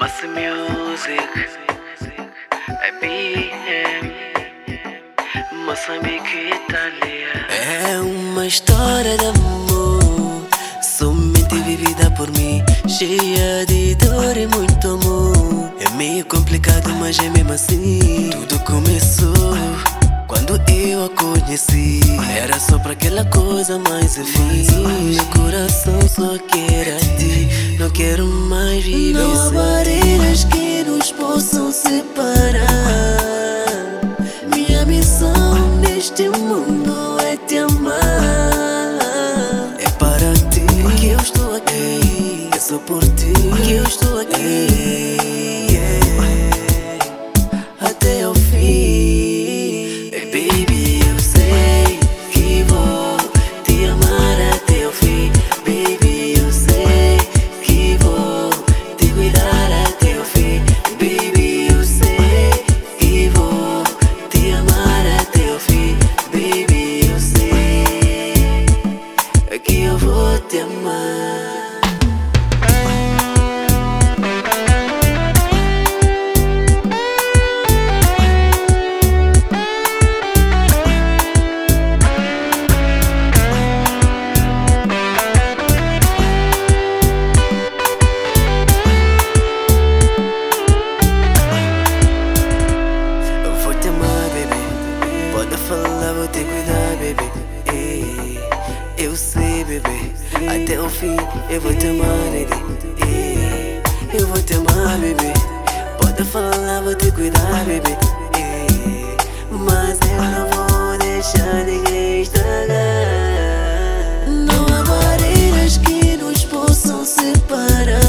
Mass Music, BM, Moçambique, Itália. É uma história de amor, somente vivida por mim, cheia de dor e muito amor. É meio complicado, mas é mesmo assim. Tudo começou quando eu a conheci. Era só pra aquela coisa, mas enfim. Meu coração só quer a ti, quero mais viver. Não há barreiras que nos possam separar. Minha missão neste mundo é te amar. É para ti que eu estou aqui. É só por ti que eu estou Até o fim eu vou te amar, baby. Ei, eu vou te amar, baby. Pode falar, vou te cuidar, baby. Ei, mas eu não vou deixar ninguém estragar. Não há barreiras que nos possam separar.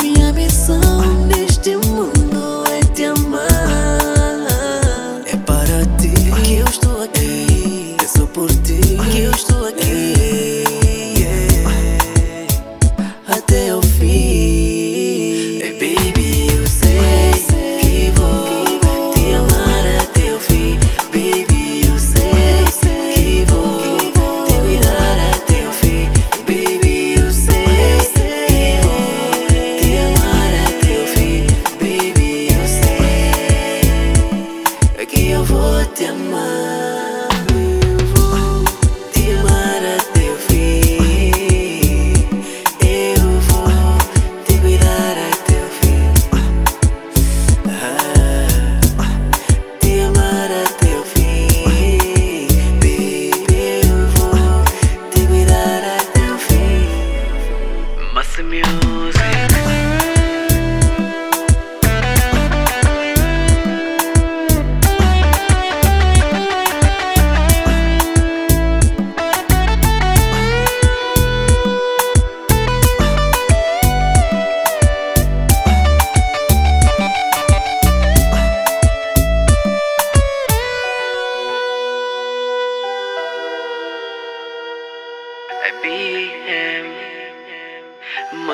Minha missão neste mundo é te amar. É para ti que eu estou aqui. É só por ti que eu estou aqui.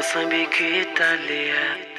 Moçambique, Itália.